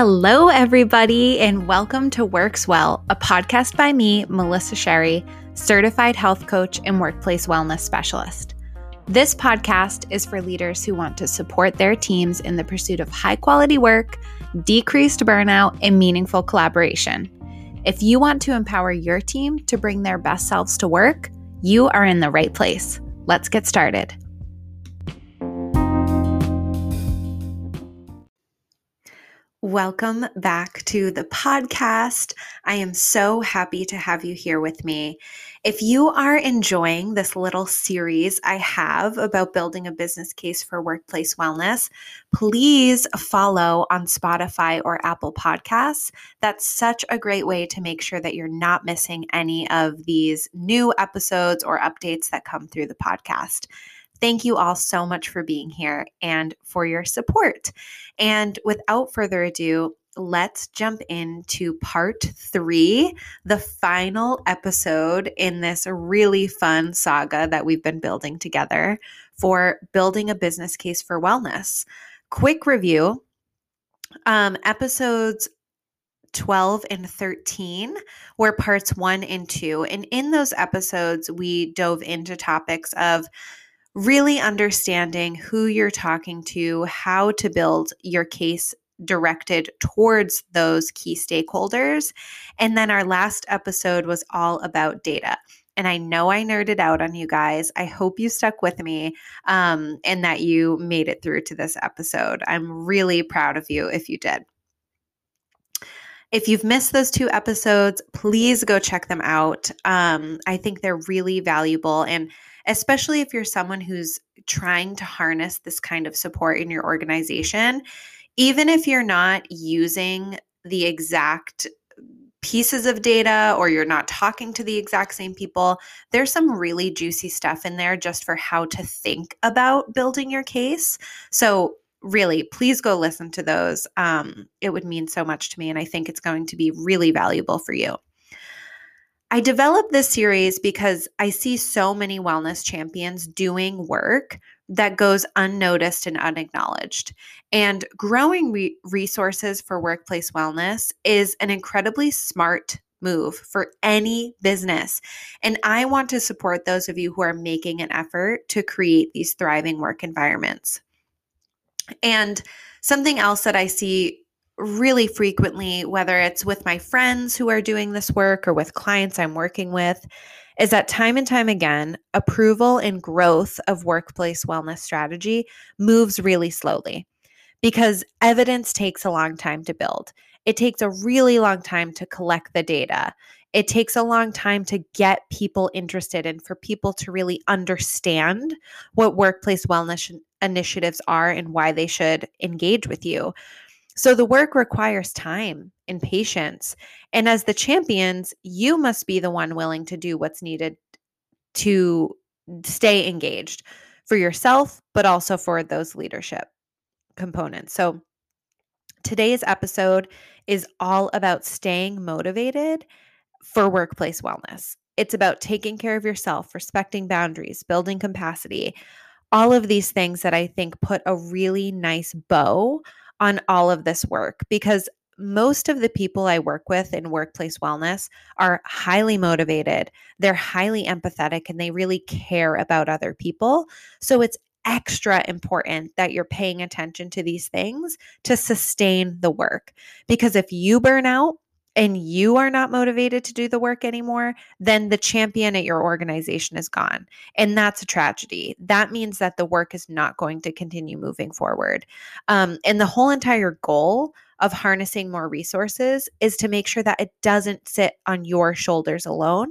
Hello, everybody, and welcome to Works Well, a podcast by me, Melissa Sherry, certified health coach and workplace wellness specialist. This podcast is for leaders who want to support their teams in the pursuit of high quality work, decreased burnout, and meaningful collaboration. If you want to empower your team to bring their best selves to work, you are in the right place. Let's get started. Welcome back to the podcast. I am so happy to have you here with me. If you are enjoying this little series I have about building a business case for workplace wellness, please follow on Spotify or Apple Podcasts. That's such a great way to make sure that you're not missing any of these new episodes or updates that come through the podcast. Thank you all so much for being here and for your support. And without further ado, let's jump into part three, the final episode in this really fun saga that we've been building together for building a business case for wellness. Quick review um, episodes 12 and 13 were parts one and two. And in those episodes, we dove into topics of really understanding who you're talking to, how to build your case directed towards those key stakeholders. And then our last episode was all about data. And I know I nerded out on you guys. I hope you stuck with me um, and that you made it through to this episode. I'm really proud of you if you did. If you've missed those two episodes, please go check them out. Um, I think they're really valuable. And especially if you're someone who's trying to harness this kind of support in your organization, even if you're not using the exact pieces of data or you're not talking to the exact same people, there's some really juicy stuff in there just for how to think about building your case. So, really, please go listen to those. Um, it would mean so much to me, and I think it's going to be really valuable for you. I developed this series because I see so many wellness champions doing work that goes unnoticed and unacknowledged. And growing re- resources for workplace wellness is an incredibly smart move for any business. And I want to support those of you who are making an effort to create these thriving work environments. And something else that I see really frequently, whether it's with my friends who are doing this work or with clients I'm working with, is that time and time again, approval and growth of workplace wellness strategy moves really slowly because evidence takes a long time to build. It takes a really long time to collect the data. It takes a long time to get people interested and for people to really understand what workplace wellness initiatives are and why they should engage with you. So the work requires time and patience. And as the champions, you must be the one willing to do what's needed to stay engaged for yourself, but also for those leadership components. So today's episode is all about staying motivated for workplace wellness. It's about taking care of yourself, respecting boundaries, building capacity, all of these things that I think put a really nice bow on all of this work because most of the people I work with in workplace wellness are highly motivated, they're highly empathetic, and they really care about other people. So it's extra important that you're paying attention to these things to sustain the work. Because if you burn out, and you are not motivated to do the work anymore, then the champion at your organization is gone. And that's a tragedy. That means that the work is not going to continue moving forward. Um, and the whole entire goal of harnessing more resources is to make sure that it doesn't sit on your shoulders alone.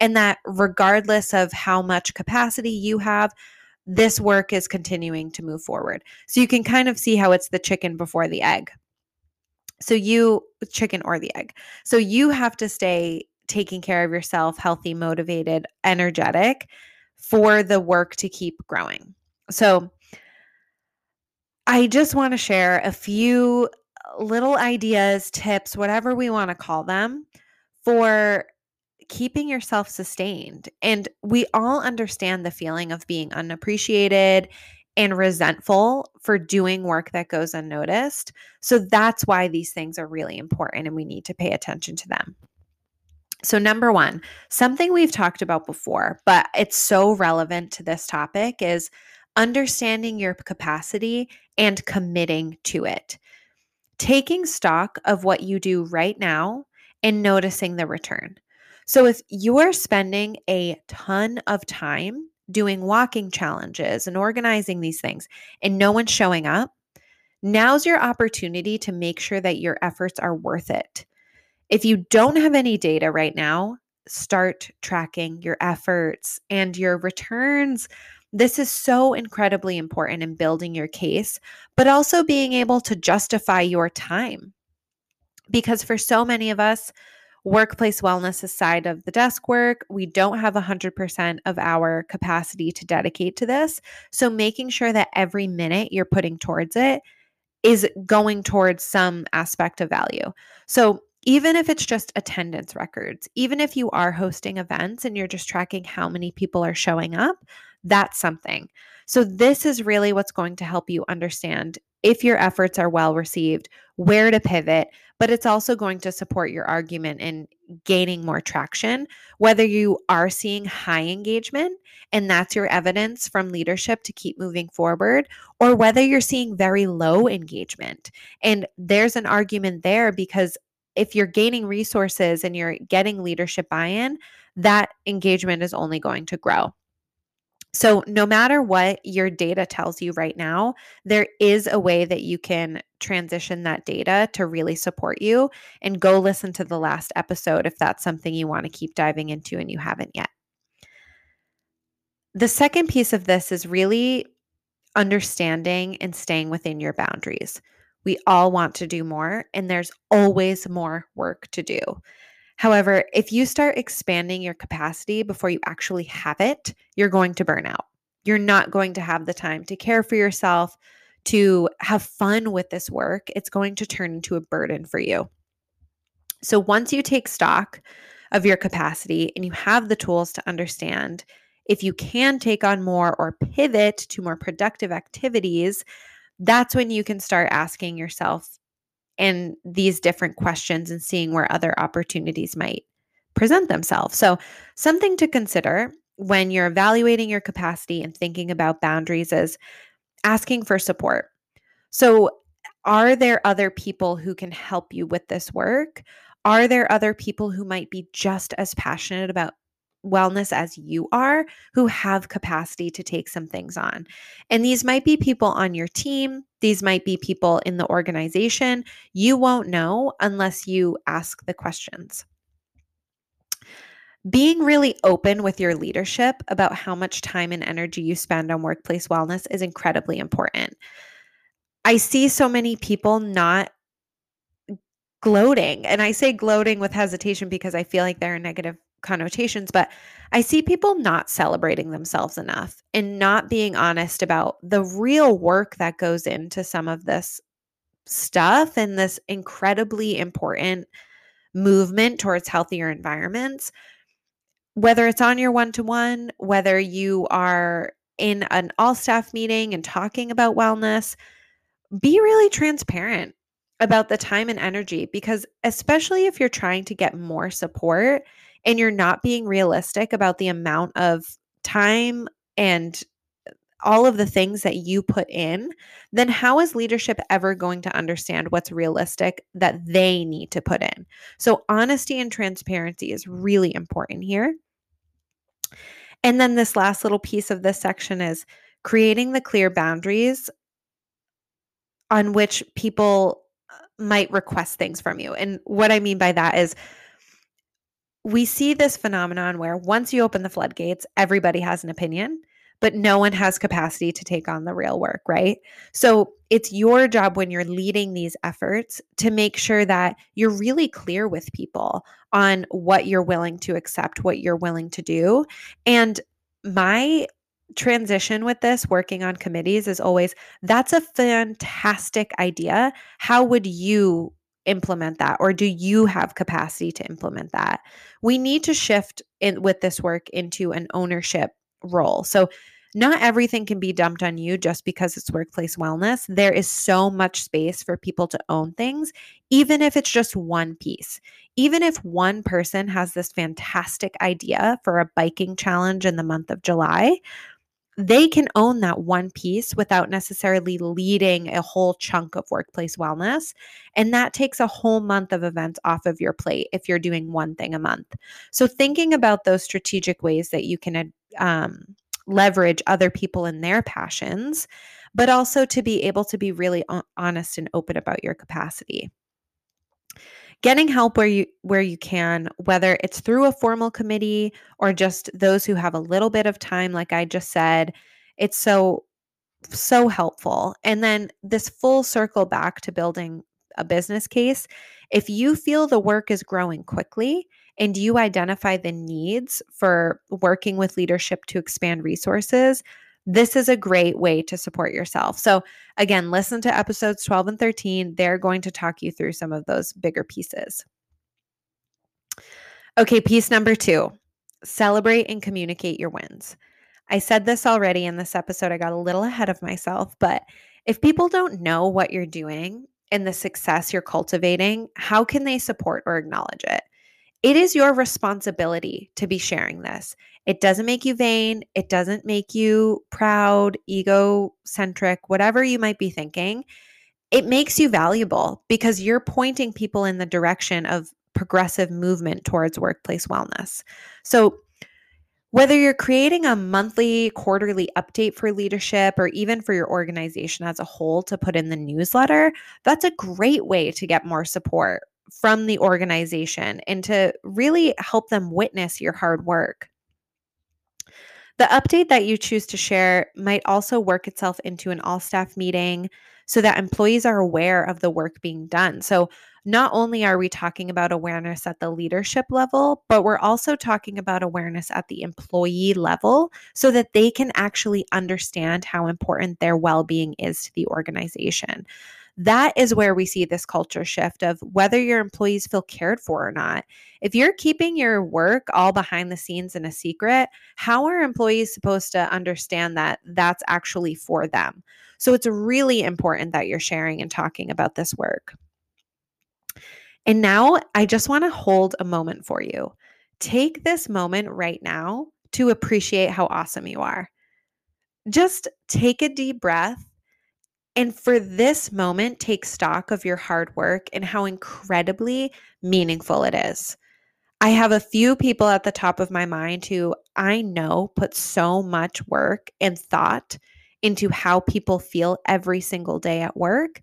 And that regardless of how much capacity you have, this work is continuing to move forward. So you can kind of see how it's the chicken before the egg. So you chicken or the egg. So you have to stay taking care of yourself, healthy, motivated, energetic for the work to keep growing. So I just want to share a few uh, little ideas, tips, whatever we want to call them for keeping yourself sustained. And we all understand the feeling of being unappreciated and resentful for doing work that goes unnoticed. So that's why these things are really important and we need to pay attention to them. So, number one, something we've talked about before, but it's so relevant to this topic is understanding your capacity and committing to it. Taking stock of what you do right now and noticing the return. So, if you're spending a ton of time doing walking challenges and organizing these things and no one's showing up, now's your opportunity to make sure that your efforts are worth it. If you don't have any data right now, start tracking your efforts and your returns. This is so incredibly important in building your case, but also being able to justify your time. Because for so many of us, workplace wellness is aside of the desk work, we don't have 100% of our capacity to dedicate to this. So, making sure that every minute you're putting towards it is going towards some aspect of value. So, even if it's just attendance records, even if you are hosting events and you're just tracking how many people are showing up, that's something. So, this is really what's going to help you understand if your efforts are well received, where to pivot, but it's also going to support your argument in gaining more traction, whether you are seeing high engagement and that's your evidence from leadership to keep moving forward, or whether you're seeing very low engagement. And there's an argument there because if you're gaining resources and you're getting leadership buy in, that engagement is only going to grow. So, no matter what your data tells you right now, there is a way that you can transition that data to really support you. And go listen to the last episode if that's something you want to keep diving into and you haven't yet. The second piece of this is really understanding and staying within your boundaries. We all want to do more, and there's always more work to do. However, if you start expanding your capacity before you actually have it, you're going to burn out. You're not going to have the time to care for yourself, to have fun with this work. It's going to turn into a burden for you. So once you take stock of your capacity and you have the tools to understand if you can take on more or pivot to more productive activities, that's when you can start asking yourself and these different questions and seeing where other opportunities might present themselves. So, something to consider when you're evaluating your capacity and thinking about boundaries is asking for support. So, are there other people who can help you with this work? Are there other people who might be just as passionate about wellness as you are who have capacity to take some things on. And these might be people on your team, these might be people in the organization. You won't know unless you ask the questions. Being really open with your leadership about how much time and energy you spend on workplace wellness is incredibly important. I see so many people not gloating, and I say gloating with hesitation because I feel like there are negative connotations, but I see people not celebrating themselves enough and not being honest about the real work that goes into some of this stuff and this incredibly important movement towards healthier environments. Whether it's on your one to one, whether you are in an all staff meeting and talking about wellness, be really transparent about the time and energy because, especially if you're trying to get more support, and you're not being realistic about the amount of time and all of the things that you put in, then how is leadership ever going to understand what's realistic that they need to put in? So, honesty and transparency is really important here. And then, this last little piece of this section is creating the clear boundaries on which people might request things from you. And what I mean by that is, we see this phenomenon where once you open the floodgates, everybody has an opinion, but no one has capacity to take on the real work, right? So it's your job when you're leading these efforts to make sure that you're really clear with people on what you're willing to accept, what you're willing to do. And my transition with this working on committees is always that's a fantastic idea. How would you implement that or do you have capacity to implement that we need to shift in with this work into an ownership role so not everything can be dumped on you just because it's workplace wellness. There is so much space for people to own things, even if it's just one piece. Even if one person has this fantastic idea for a biking challenge in the month of July, they can own that one piece without necessarily leading a whole chunk of workplace wellness. And that takes a whole month of events off of your plate if you're doing one thing a month. So, thinking about those strategic ways that you can um, leverage other people and their passions, but also to be able to be really honest and open about your capacity getting help where you where you can whether it's through a formal committee or just those who have a little bit of time like i just said it's so so helpful. And then this full circle back to building a business case if you feel the work is growing quickly and you identify the needs for working with leadership to expand resources this is a great way to support yourself. So, again, listen to episodes 12 and 13. They're going to talk you through some of those bigger pieces. Okay, piece number two celebrate and communicate your wins. I said this already in this episode. I got a little ahead of myself, but if people don't know what you're doing and the success you're cultivating, how can they support or acknowledge it? It is your responsibility to be sharing this. It doesn't make you vain. It doesn't make you proud, egocentric, whatever you might be thinking. It makes you valuable because you're pointing people in the direction of progressive movement towards workplace wellness. So, whether you're creating a monthly, quarterly update for leadership or even for your organization as a whole to put in the newsletter, that's a great way to get more support from the organization and to really help them witness your hard work. The update that you choose to share might also work itself into an all staff meeting so that employees are aware of the work being done. So, not only are we talking about awareness at the leadership level, but we're also talking about awareness at the employee level so that they can actually understand how important their well being is to the organization that is where we see this culture shift of whether your employees feel cared for or not. If you're keeping your work all behind the scenes in a secret, how are employees supposed to understand that that's actually for them? So it's really important that you're sharing and talking about this work. And now I just want to hold a moment for you. Take this moment right now to appreciate how awesome you are. Just take a deep breath and for this moment, take stock of your hard work and how incredibly meaningful it is. I have a few people at the top of my mind who I know put so much work and thought into how people feel every single day at work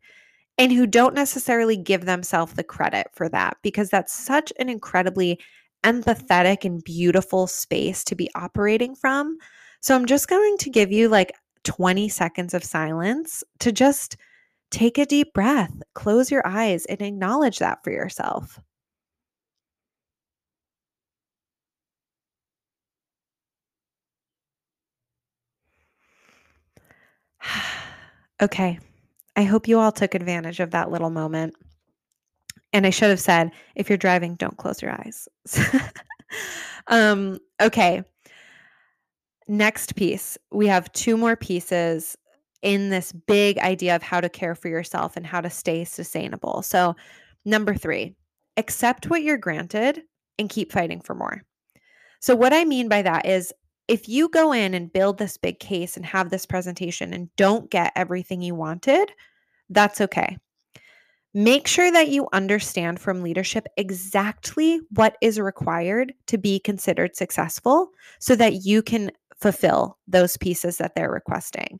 and who don't necessarily give themselves the credit for that because that's such an incredibly empathetic and beautiful space to be operating from. So I'm just going to give you like 20 seconds of silence to just take a deep breath, close your eyes, and acknowledge that for yourself. okay. I hope you all took advantage of that little moment. And I should have said, if you're driving, don't close your eyes. um, okay. Next piece, we have two more pieces in this big idea of how to care for yourself and how to stay sustainable. So, number three, accept what you're granted and keep fighting for more. So, what I mean by that is if you go in and build this big case and have this presentation and don't get everything you wanted, that's okay. Make sure that you understand from leadership exactly what is required to be considered successful so that you can fulfill those pieces that they're requesting.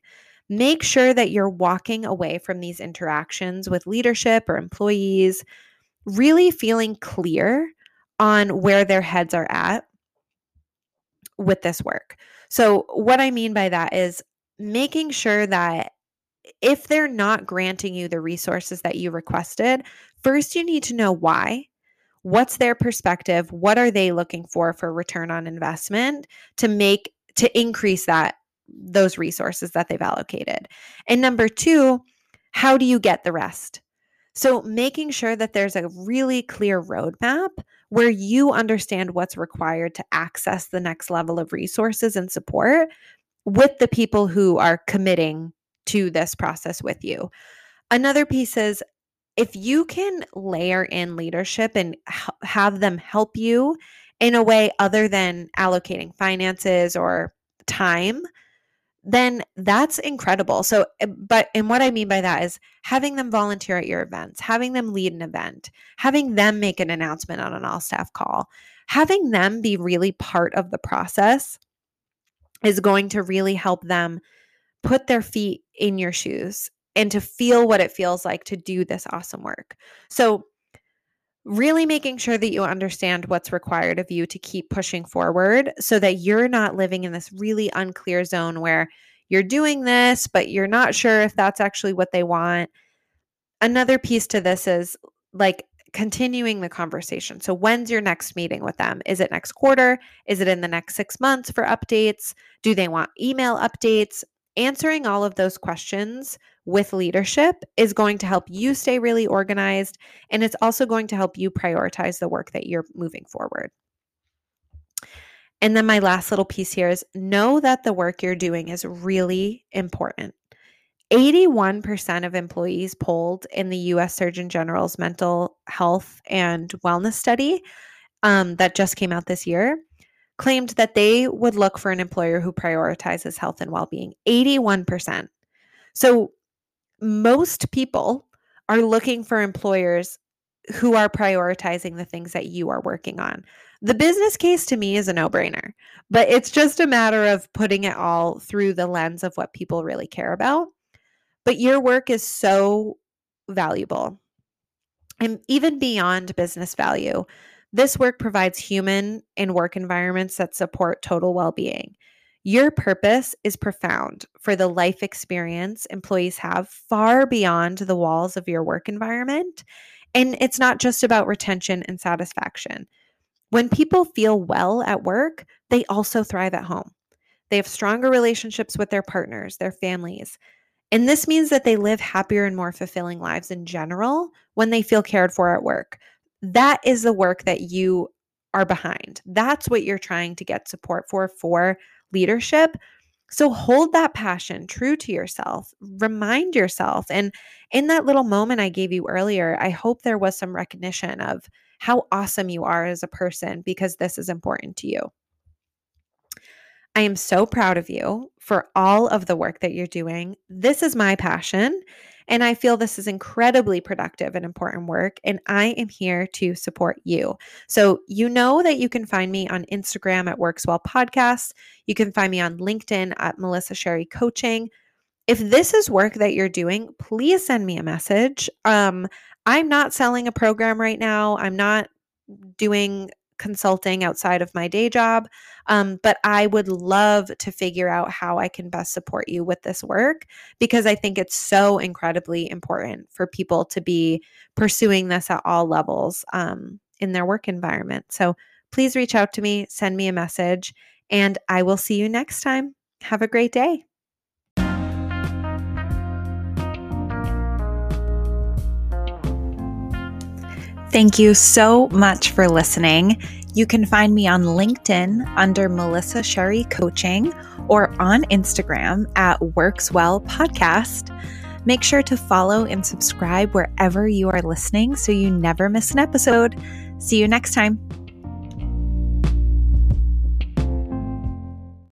Make sure that you're walking away from these interactions with leadership or employees, really feeling clear on where their heads are at with this work. So, what I mean by that is making sure that if they're not granting you the resources that you requested, first you need to know why. What's their perspective? What are they looking for for return on investment to make to increase that those resources that they've allocated. And number 2, how do you get the rest? So, making sure that there's a really clear roadmap where you understand what's required to access the next level of resources and support with the people who are committing to this process with you. Another piece is if you can layer in leadership and have them help you in a way other than allocating finances or time, then that's incredible. So, eh, but, and what I mean by that is having them volunteer at your events, having them lead an event, having them make an announcement on an all staff call, having them be really part of the process is going to really help them put their feet in your shoes and to feel what it feels like to do this awesome work. So, really making sure that you understand what's required of you to keep pushing forward so that you're not living in this really unclear zone where you're doing this, but you're not sure if that's actually what they want. Another piece to this is like continuing the conversation. So, when's your next meeting with them? Is it next quarter? Is it in the next six months for updates? Do they want email updates? Answering all of those questions with leadership is going to help you stay really organized. And it's also going to help you prioritize the work that you're moving forward. And then my last little piece here is know that the work you're doing is really important. 81% of employees polled in the US Surgeon General's mental health and wellness study um, that just came out this year claimed that they would look for an employer who prioritizes health and well being. 81%. So most people are looking for employers who are prioritizing the things that you are working on. The business case to me is a no brainer, but it's just a matter of putting it all through the lens of what people really care about. But your work is so valuable. And even beyond business value, this work provides human and work environments that support total well being. Your purpose is profound for the life experience employees have far beyond the walls of your work environment. And it's not just about retention and satisfaction. When people feel well at work, they also thrive at home. They have stronger relationships with their partners, their families. And this means that they live happier and more fulfilling lives in general when they feel cared for at work. That is the work that you are behind. That's what you're trying to get support for for leadership. So hold that passion true to yourself. Remind yourself. And in that little moment I gave you earlier, I hope there was some recognition of how awesome you are as a person because this is important to you. I am so proud of you for all of the work that you're doing. This is my passion. And I feel this is incredibly productive and important work. And I am here to support you. So, you know that you can find me on Instagram at Works Well Podcast. You can find me on LinkedIn at Melissa Sherry Coaching. If this is work that you're doing, please send me a message. Um, I'm not selling a program right now. I'm not doing consulting outside of my day job. Um, but I would love to figure out how I can best support you with this work because I think it's so incredibly important for people to be pursuing this at all levels um, in their work environment. So please reach out to me, send me a message, and I will see you next time. Have a great day. Thank you so much for listening. You can find me on LinkedIn under Melissa Sherry Coaching or on Instagram at Works Well Podcast. Make sure to follow and subscribe wherever you are listening so you never miss an episode. See you next time.